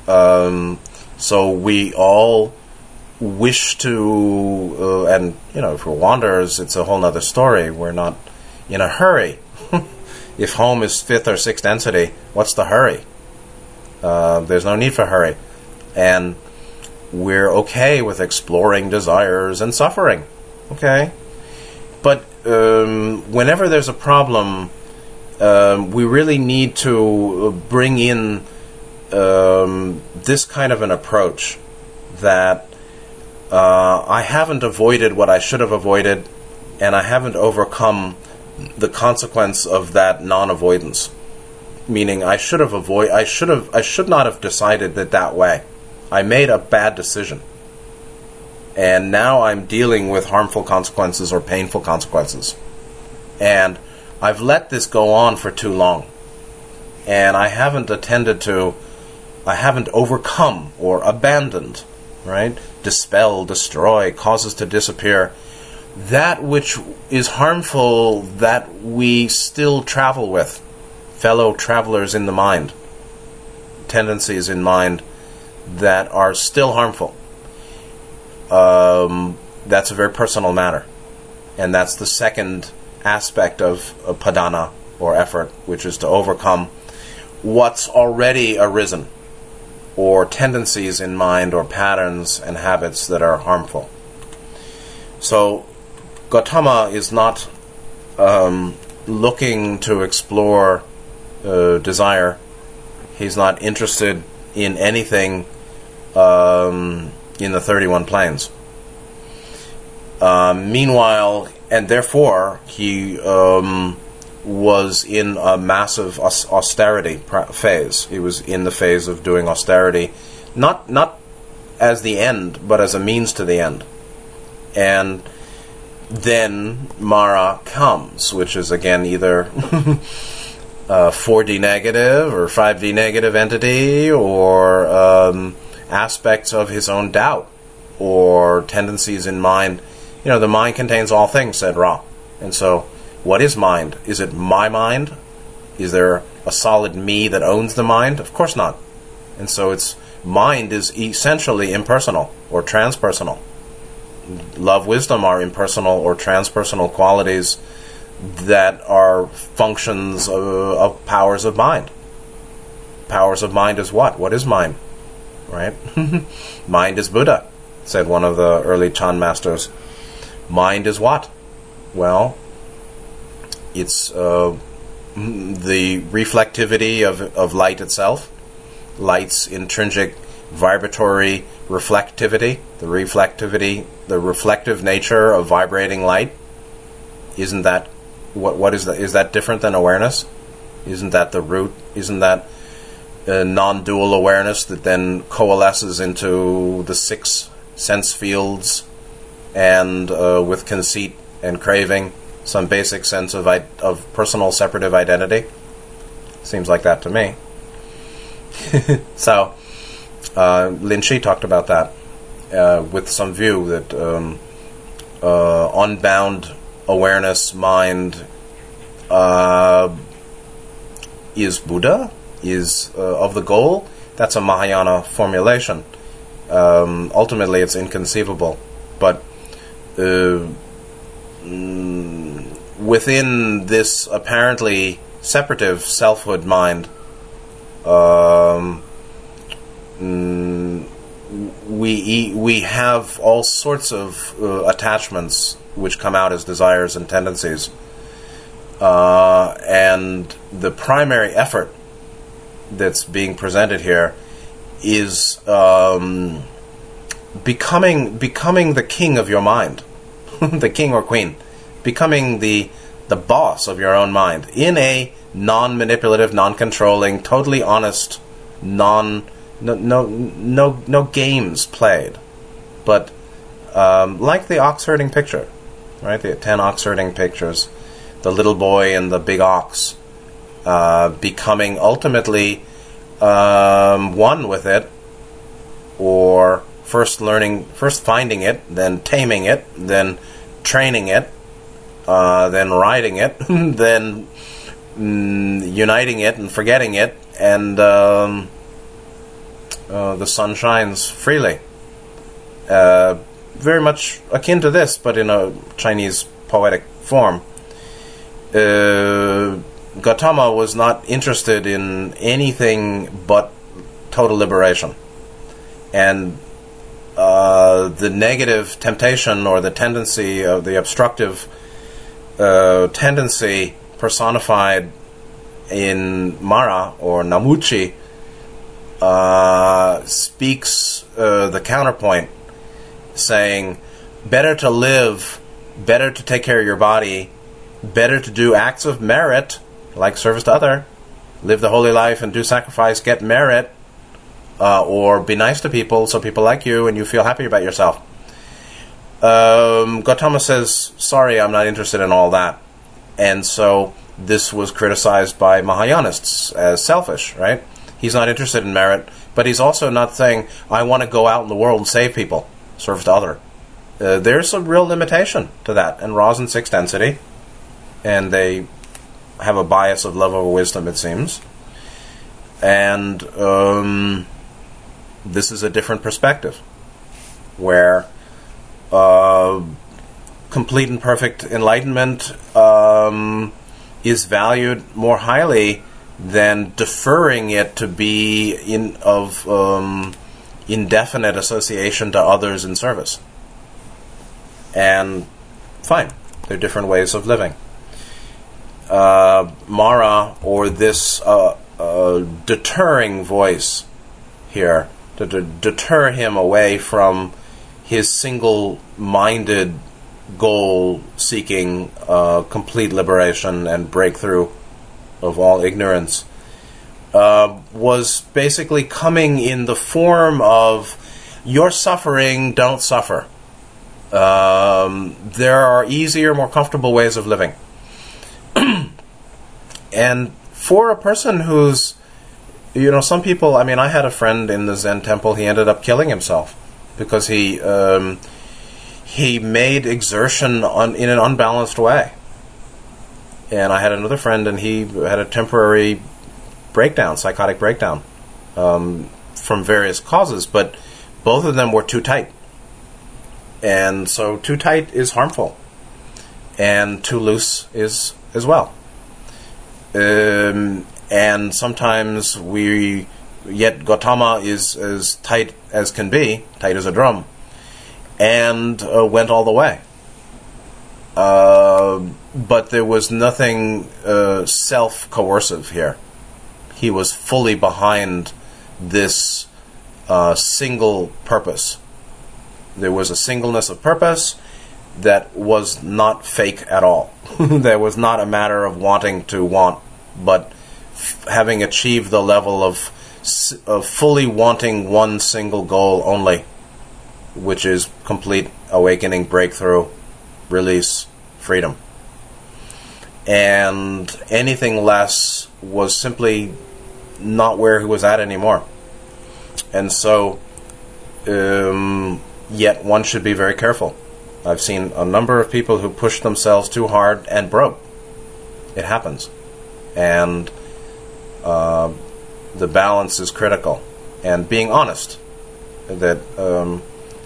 Speaker 1: Um, so we all wish to, uh, and you know, for wanderers, it's a whole other story. We're not in a hurry. If home is fifth or sixth density, what's the hurry? Uh, there's no need for hurry, and we're okay with exploring desires and suffering. Okay, but um, whenever there's a problem, um, we really need to bring in um, this kind of an approach that uh, I haven't avoided what I should have avoided, and I haven't overcome the consequence of that non avoidance. meaning I should have avoid I should have I should not have decided it that way. I made a bad decision. And now I'm dealing with harmful consequences or painful consequences. And I've let this go on for too long. And I haven't attended to I haven't overcome or abandoned, right? Dispel, destroy, causes to disappear. That which is harmful that we still travel with fellow travelers in the mind, tendencies in mind that are still harmful. Um, that's a very personal matter. And that's the second aspect of, of padhana or effort, which is to overcome what's already arisen or tendencies in mind or patterns and habits that are harmful. So, Gautama is not um, looking to explore uh, desire. He's not interested in anything um, in the 31 planes. Uh, meanwhile, and therefore, he um, was in a massive aus- austerity phase. He was in the phase of doing austerity, not not as the end, but as a means to the end. And then Mara comes, which is again either a 4D negative or 5D negative entity or um, aspects of his own doubt or tendencies in mind. You know, the mind contains all things, said Ra. And so, what is mind? Is it my mind? Is there a solid me that owns the mind? Of course not. And so, its mind is essentially impersonal or transpersonal. Love, wisdom are impersonal or transpersonal qualities that are functions of, of, powers of mind. Powers of mind is what? What is mind? Right? mind is Buddha, said one of the early Chan masters. Mind is what? Well, it's uh, the reflectivity of, of light itself, light's intrinsic vibratory reflectivity, the reflectivity, the reflective nature of vibrating light. Isn't that what what is that? Is that different than awareness? Isn't that the root? Isn't that non-dual awareness that then coalesces into the six sense fields, and uh, with conceit and craving, some basic sense of I- of personal separative identity? Seems like that to me. so, uh, Lin Chi talked about that uh, with some view that um, uh, unbound awareness mind uh, is Buddha, is uh, of the goal. That's a Mahayana formulation. Um, ultimately, it's inconceivable, but uh, mm, within this apparently separative selfhood mind, um, mm, we we have all sorts of uh, attachments which come out as desires and tendencies. Uh, and the primary effort that's being presented here is um, becoming becoming the king of your mind, the king or queen, becoming the the boss of your own mind in a non-manipulative, non-controlling, totally honest, non no no no no games played, but um, like the ox herding picture, right? The ten ox herding pictures, the little boy and the big ox uh, becoming ultimately um, one with it, or first learning, first finding it, then taming it, then training it, uh, then riding it, then mm, uniting it and forgetting it, and um, uh, the sun shines freely. Uh, very much akin to this, but in a Chinese poetic form. Uh, Gautama was not interested in anything but total liberation. And uh, the negative temptation or the tendency of the obstructive uh, tendency personified in Mara or Namuchi uh, speaks uh, the counterpoint saying, better to live, better to take care of your body, better to do acts of merit, like service to other, live the holy life and do sacrifice, get merit, uh, or be nice to people so people like you and you feel happy about yourself. Um, Gautama says, Sorry, I'm not interested in all that. And so this was criticized by Mahayanists as selfish, right? He's not interested in merit, but he's also not saying, I want to go out in the world and save people, serve to other. Uh, there's a real limitation to that. And Ra's in sixth density, and they have a bias of love over wisdom, it seems. And um, this is a different perspective, where uh, complete and perfect enlightenment um, is valued more highly than deferring it to be in of um, indefinite association to others in service. And fine, they're different ways of living. Uh, Mara, or this uh, uh, deterring voice here, to, to deter him away from his single minded goal seeking uh, complete liberation and breakthrough of all ignorance uh, was basically coming in the form of your suffering, don't suffer. Um, there are easier, more comfortable ways of living. and for a person who's, you know, some people, I mean, I had a friend in the Zen temple, he ended up killing himself because he. Um, he made exertion on, in an unbalanced way. And I had another friend, and he had a temporary breakdown, psychotic breakdown, um, from various causes, but both of them were too tight. And so, too tight is harmful, and too loose is as well. Um, and sometimes we, yet Gautama is as tight as can be, tight as a drum and uh, went all the way. Uh, but there was nothing uh, self coercive here. He was fully behind this uh, single purpose. There was a singleness of purpose that was not fake at all. there was not a matter of wanting to want, but f- having achieved the level of, of fully wanting one single goal only which is complete awakening, breakthrough, release, freedom. And anything less was simply not where he was at anymore. And so, um, yet one should be very careful. I've seen a number of people who pushed themselves too hard and broke. It happens. And uh, the balance is critical. And being honest that um,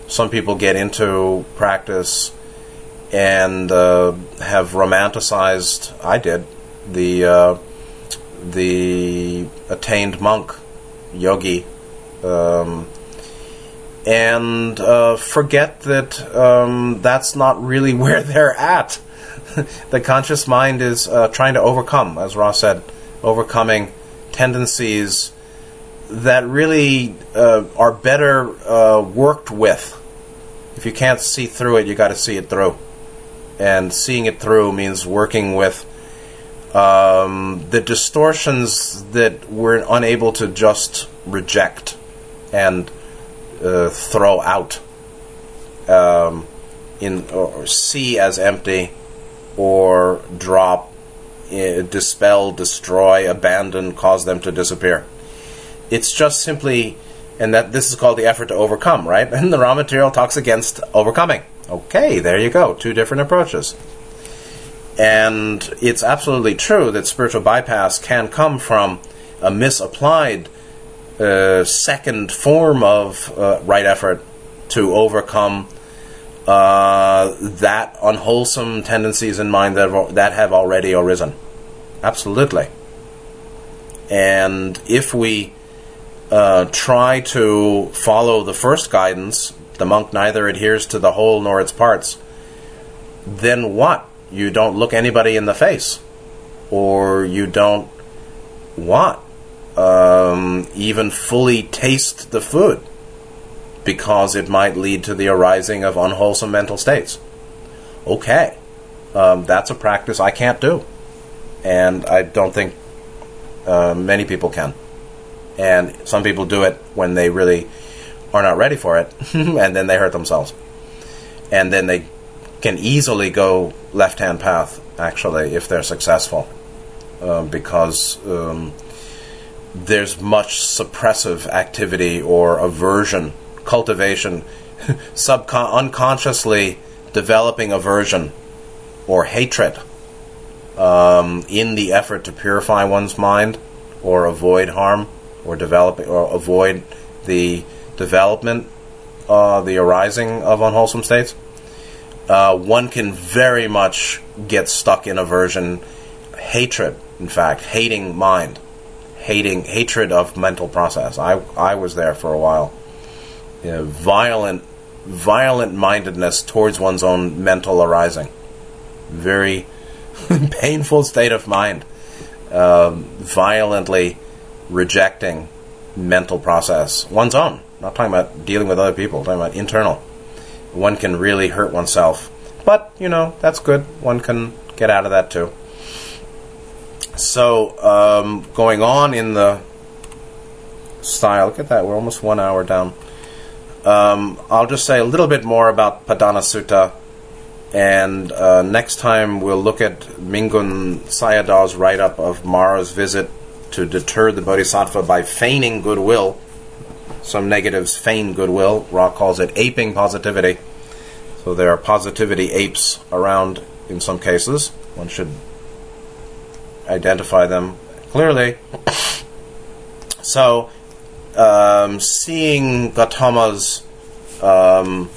Speaker 1: some people get into practice and uh, have romanticized. I did the uh, the attained monk, yogi, um, and uh, forget that um, that's not really where they're at. the conscious mind is uh, trying to overcome, as Ross said, overcoming tendencies that really uh, are better uh, worked with. If you can't see through it, you got to see it through. And seeing it through means working with um, the distortions that we're unable to just reject and uh, throw out um, in or see as empty or drop, uh, dispel, destroy, abandon, cause them to disappear it's just simply, and that this is called the effort to overcome, right? And the raw material talks against overcoming. Okay, there you go. Two different approaches. And it's absolutely true that spiritual bypass can come from a misapplied uh, second form of uh, right effort to overcome uh, that unwholesome tendencies in mind that have, that have already arisen. Absolutely. And if we uh, try to follow the first guidance, the monk neither adheres to the whole nor its parts, then what? You don't look anybody in the face, or you don't what? um, even fully taste the food because it might lead to the arising of unwholesome mental states. Okay, um, that's a practice I can't do, and I don't think Uh, many people can, and some people do it when they really are not ready for it, and then they hurt themselves, and then they can easily go left hand path actually if they're successful, uh, because. Um, there's much suppressive activity or aversion, cultivation, subcon- unconsciously developing aversion or hatred um, in the effort to purify one's mind or avoid harm or develop or avoid the development, uh, the arising of unwholesome states. Uh, one can very much get stuck in aversion, hatred, in fact, hating mind hating hatred of mental process. I I was there for a while. You know, violent violent mindedness towards one's own mental arising. Very painful state of mind. Um, violently rejecting mental process, one's own. Not talking about dealing with other people. Talking about internal. One can really hurt oneself, but you know that's good. One can get out of that too. So, um, going on in the style, look at that, we're almost one hour down. Um, I'll just say a little bit more about Padhana Sutta, and uh, next time we'll look at Mingun Sayadaw's write up of Mara's visit to deter the Bodhisattva by feigning goodwill. Some negatives feign goodwill. Ra calls it aping positivity. So there are positivity apes around in some cases. One should identify them clearly. So, um, seeing Gautama's um,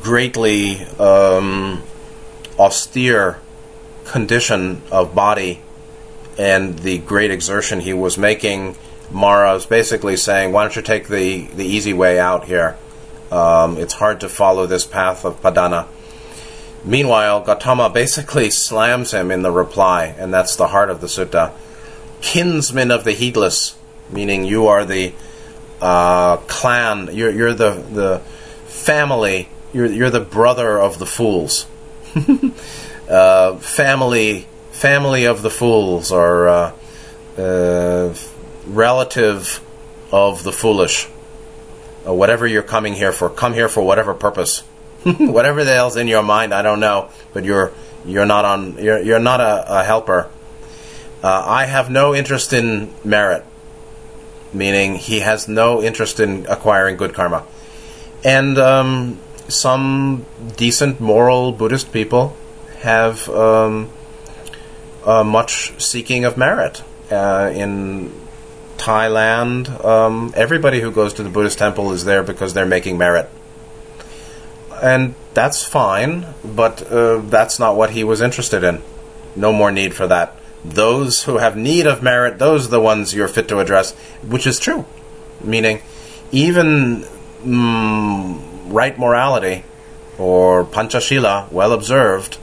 Speaker 1: greatly um, austere condition of body and the great exertion he was making, Mara was basically saying, "Why don't you take the the easy way out here? Um, it's hard to follow this path of padhana." Meanwhile, Gautama basically slams him in the reply, and that's the heart of the sutta. Kinsman of the heedless, meaning you are the uh, clan, you're, you're the, the family, you're, you're the brother of the fools. uh, family, family of the fools, or uh, uh relative of the foolish. Uh, whatever you're coming here for, come here for whatever purpose. whatever the hell's in your mind, I don't know, but you're you're not on you're you're not a, a helper. Uh, I have no interest in merit, meaning he has no interest in acquiring good karma, and um, some decent moral Buddhist people have um, uh, much seeking of merit uh, in Thailand. Um, everybody who goes to the Buddhist temple is there because they're making merit and that's fine, but uh, that's not what he was interested in. No more need for that. Those who have need of merit, those are the ones you're fit to address, which is true. Meaning, even mm, right morality or panchashila, well observed,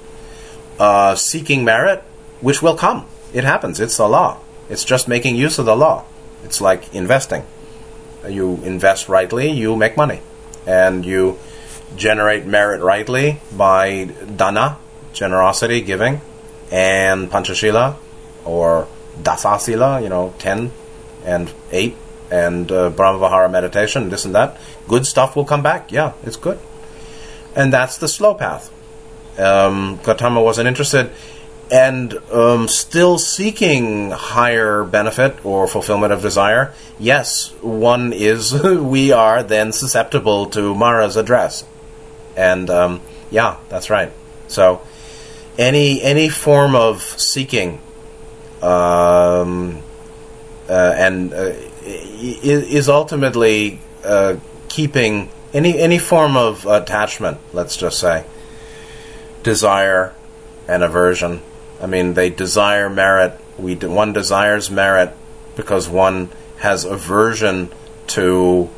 Speaker 1: uh, seeking merit, which will come. It happens. It's the law. It's just making use of the law. It's like investing. You invest rightly, you make money. And you generate merit rightly by dana, generosity, giving, and panchashila, or dasasila, you know, 10 and 8, and uh, Brahmavihara meditation, this and that. Good stuff will come back. Yeah, it's good. And that's the slow path. Um, Gautama wasn't interested and um, still seeking higher benefit or fulfillment of desire, yes, one is, we are then susceptible to Mara's address. And um, yeah, that's right. So any any form of seeking um, uh, and uh, is ultimately uh, keeping any any form of attachment. Let's just say desire and aversion. I mean, they desire merit. We one desires merit because one has aversion to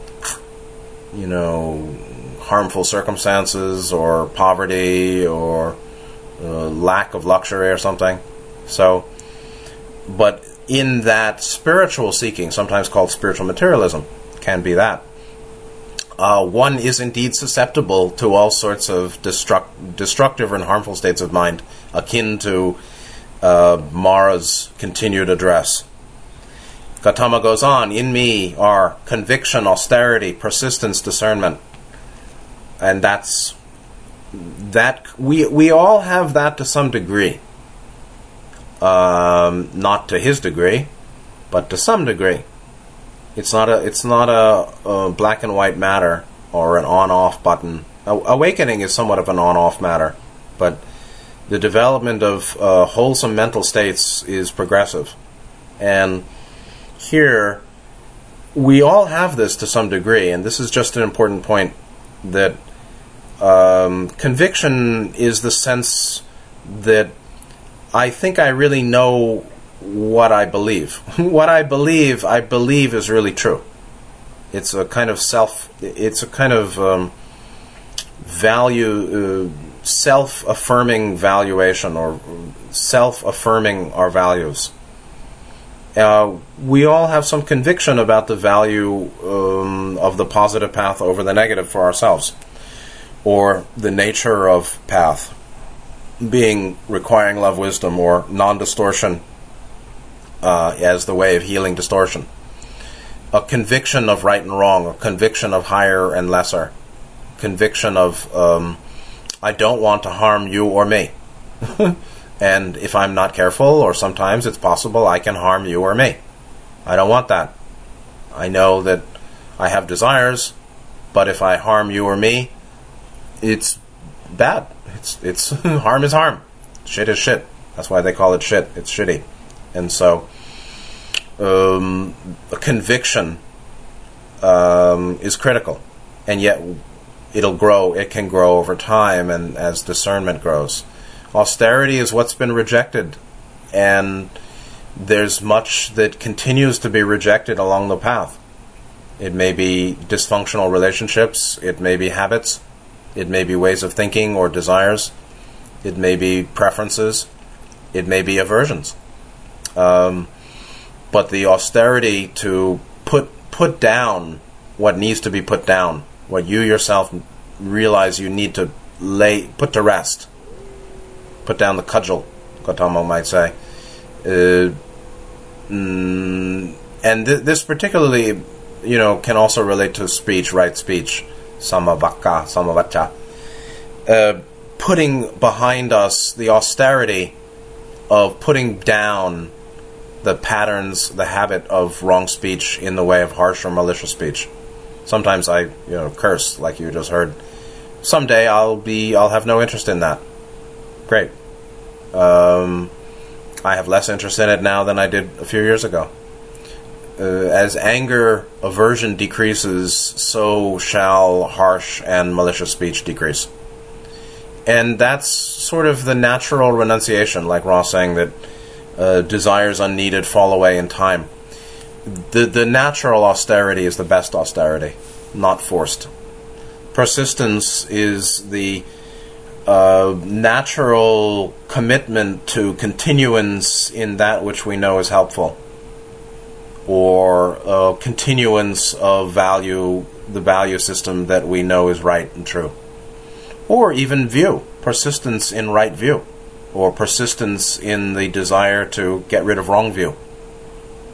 Speaker 1: you know harmful circumstances or poverty or uh, lack of luxury or something. So, but in that spiritual seeking, sometimes called spiritual materialism, can be that. Uh, one is indeed susceptible to all sorts of destruct- destructive and harmful states of mind, akin to uh, Mara's continued address. Gautama goes on, in me are conviction, austerity, persistence, discernment. And that's that we we all have that to some degree. Um, not to his degree, but to some degree. It's not a it's not a, a black and white matter or an on-off button. Awakening is somewhat of an on-off matter, but the development of uh, wholesome mental states is progressive, and here we all have this to some degree, and this is just an important point that um, conviction is the sense that I think I really know what I believe. what I believe, I believe is really true. It's a kind of self. It's a kind of um, value, uh, self-affirming valuation, or self-affirming our values. Uh, we all have some conviction about the value um, of the positive path over the negative for ourselves, or the nature of path being requiring love, wisdom, or non distortion uh, as the way of healing distortion. A conviction of right and wrong, a conviction of higher and lesser, conviction of um, I don't want to harm you or me. and if I'm not careful, or sometimes it's possible I can harm you or me. I don't want that. I know that I have desires, but if I harm you or me, it's bad. It's it's harm is harm. Shit is shit. That's why they call it shit. It's shitty. And so, um, a conviction um, is critical, and yet it'll grow. It can grow over time, and as discernment grows, austerity is what's been rejected, and there's much that continues to be rejected along the path. It may be dysfunctional relationships. It may be habits. It may be ways of thinking or desires. It may be preferences. It may be aversions. Um, but the austerity to put put down what needs to be put down, what you yourself realize you need to lay put to rest, put down the cudgel, Gautama might say. Uh, mm, and th- this particularly, you know, can also relate to speech, right speech, samavaka, samavacha. Uh, putting behind us the austerity of putting down the patterns, the habit of wrong speech in the way of harsh or malicious speech. Sometimes I, you know, curse like you just heard. Someday I'll be, I'll have no interest in that. Great. Um, I have less interest in it now than I did a few years ago. Uh, as anger, aversion decreases, so shall harsh and malicious speech decrease. And that's sort of the natural renunciation, like Ra's saying that uh, desires unneeded fall away in time. The, the natural austerity is the best austerity, not forced. Persistence is the uh, natural commitment to continuance in that which we know is helpful, or continuance of value, the value system that we know is right and true, or even view, persistence in right view or persistence in the desire to get rid of wrong view,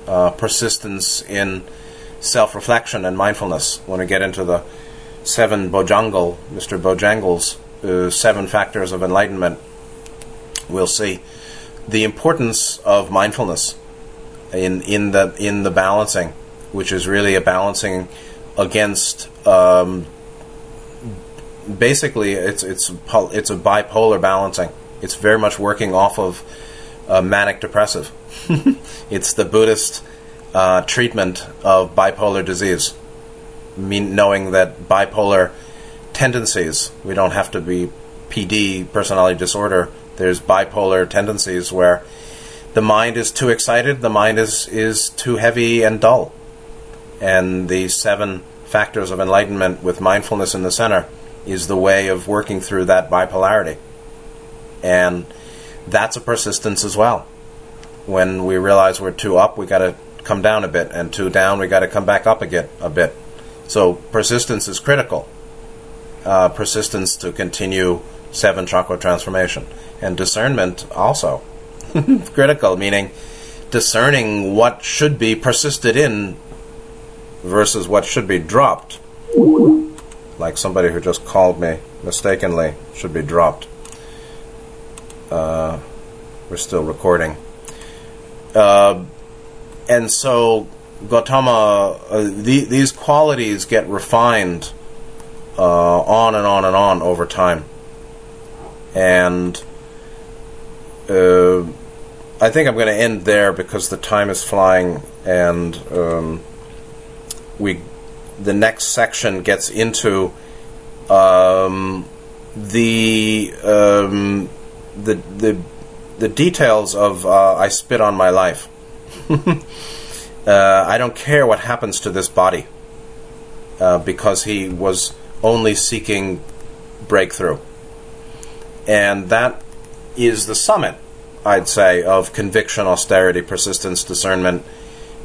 Speaker 1: uh, persistence in self reflection and mindfulness. When we get into the seven Bojjhanga, Mr. Bojangles' uh, seven factors of enlightenment, we'll see the importance of mindfulness in, in, the, in the balancing, which is really a balancing against. Um, basically, it's it's it's a bipolar balancing it's very much working off of uh, manic depressive. it's the Buddhist uh, treatment of bipolar disease, mean, knowing that bipolar tendencies, we don't have to be PD, personality disorder, there's bipolar tendencies where the mind is too excited, the mind is, is too heavy and dull. And the seven factors of enlightenment with mindfulness in the center is the way of working through that bipolarity. And that's a persistence as well. When we realize we're too up, we got to come down a bit, and too down, we got to come back up again a bit. So persistence is critical. Uh, persistence to continue seven chakra transformation, and discernment also critical. Meaning, discerning what should be persisted in versus what should be dropped. Like somebody who just called me mistakenly should be dropped. Uh, we're still recording. Uh, and so Gautama, uh, the, these qualities get refined uh, on and on and on over time. And uh, I think I'm going to end there because the time is flying, and um, we the next section gets into um, the um, the the the details of uh, I spit on my life. uh, I don't care what happens to this body uh, because he was only seeking breakthrough, and that is the summit, I'd say, of conviction, austerity, persistence, discernment.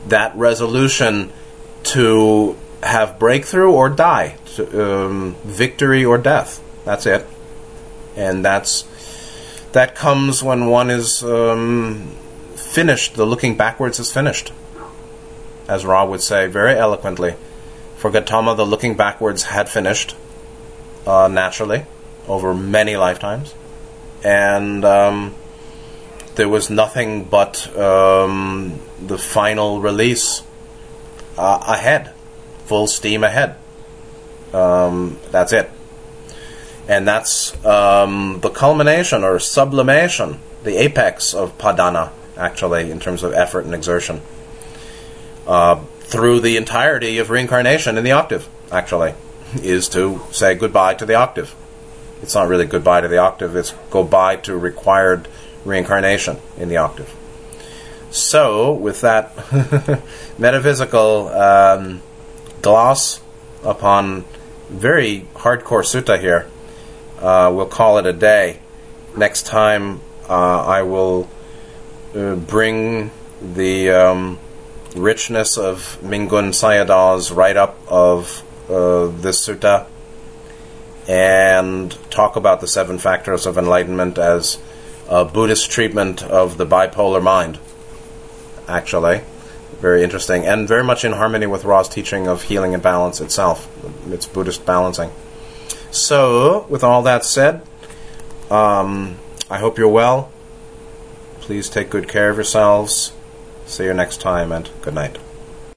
Speaker 1: That resolution to have breakthrough or die, to, um, victory or death. That's it, and that's that comes when one is um, finished. The looking backwards is finished, as Ra would say very eloquently. For Gautama, the looking backwards had finished uh, naturally over many lifetimes, and um, there was nothing but um, the final release uh, ahead, full steam ahead. Um, that's it. And that's um, the culmination or sublimation, the apex of padhana, actually, in terms of effort and exertion, uh, through the entirety of reincarnation in the octave, actually, is to say goodbye to the octave. It's not really goodbye to the octave, it's goodbye to required reincarnation in the octave. So, with that metaphysical um, gloss upon very hardcore sutta here, uh, we'll call it a day. Next time, uh, I will uh, bring the um, richness of Mingun Sayadaw's write up of uh, this sutta and talk about the seven factors of enlightenment as a Buddhist treatment of the bipolar mind. Actually, very interesting and very much in harmony with Ra's teaching of healing and balance itself. It's Buddhist balancing. So, with all that said, um, I hope you're well. Please take good care of yourselves. See you next time, and good night.